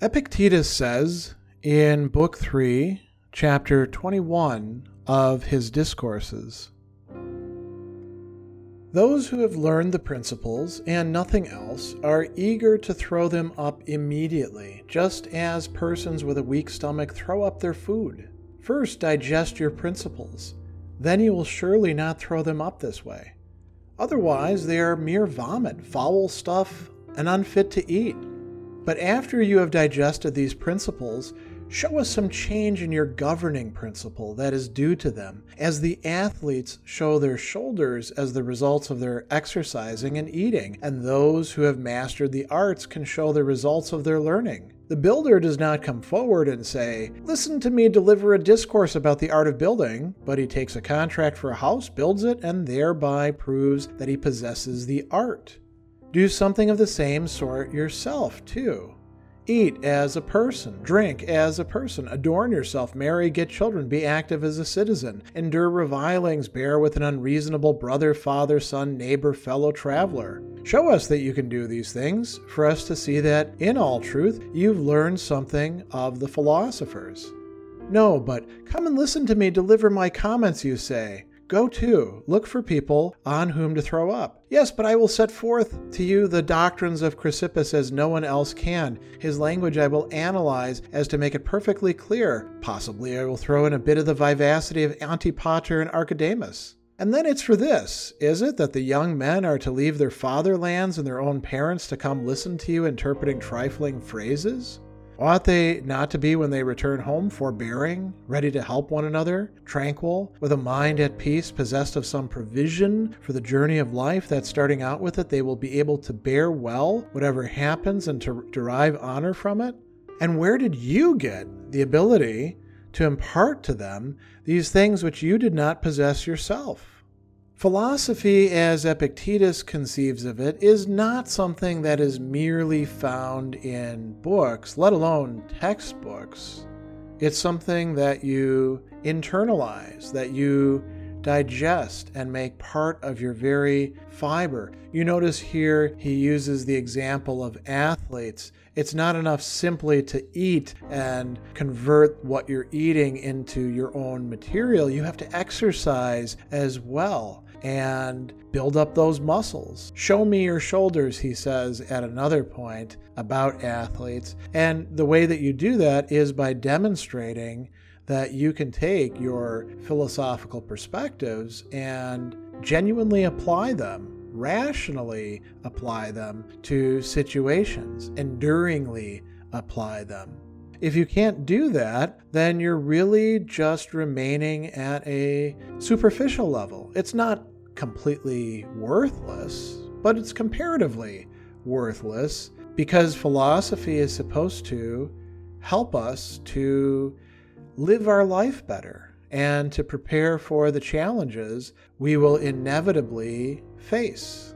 Epictetus says in Book 3, Chapter 21 of his Discourses Those who have learned the principles and nothing else are eager to throw them up immediately, just as persons with a weak stomach throw up their food. First, digest your principles, then you will surely not throw them up this way. Otherwise, they are mere vomit, foul stuff, and unfit to eat. But after you have digested these principles, show us some change in your governing principle that is due to them, as the athletes show their shoulders as the results of their exercising and eating, and those who have mastered the arts can show the results of their learning. The builder does not come forward and say, Listen to me deliver a discourse about the art of building, but he takes a contract for a house, builds it, and thereby proves that he possesses the art. Do something of the same sort yourself, too. Eat as a person, drink as a person, adorn yourself, marry, get children, be active as a citizen, endure revilings, bear with an unreasonable brother, father, son, neighbor, fellow traveler. Show us that you can do these things, for us to see that, in all truth, you've learned something of the philosophers. No, but come and listen to me deliver my comments, you say. Go to, look for people on whom to throw up. Yes, but I will set forth to you the doctrines of Chrysippus as no one else can. His language I will analyze as to make it perfectly clear. Possibly I will throw in a bit of the vivacity of Antipater and Archedemus. And then it's for this, is it, that the young men are to leave their fatherlands and their own parents to come listen to you interpreting trifling phrases? Ought they not to be when they return home forbearing, ready to help one another, tranquil, with a mind at peace, possessed of some provision for the journey of life that starting out with it they will be able to bear well whatever happens and to derive honor from it? And where did you get the ability to impart to them these things which you did not possess yourself? Philosophy, as Epictetus conceives of it, is not something that is merely found in books, let alone textbooks. It's something that you internalize, that you digest and make part of your very fiber. You notice here he uses the example of athletes. It's not enough simply to eat and convert what you're eating into your own material. You have to exercise as well and build up those muscles. Show me your shoulders, he says at another point about athletes. And the way that you do that is by demonstrating that you can take your philosophical perspectives and genuinely apply them rationally apply them to situations, enduringly apply them. If you can't do that, then you're really just remaining at a superficial level. It's not completely worthless, but it's comparatively worthless because philosophy is supposed to help us to live our life better and to prepare for the challenges we will inevitably face.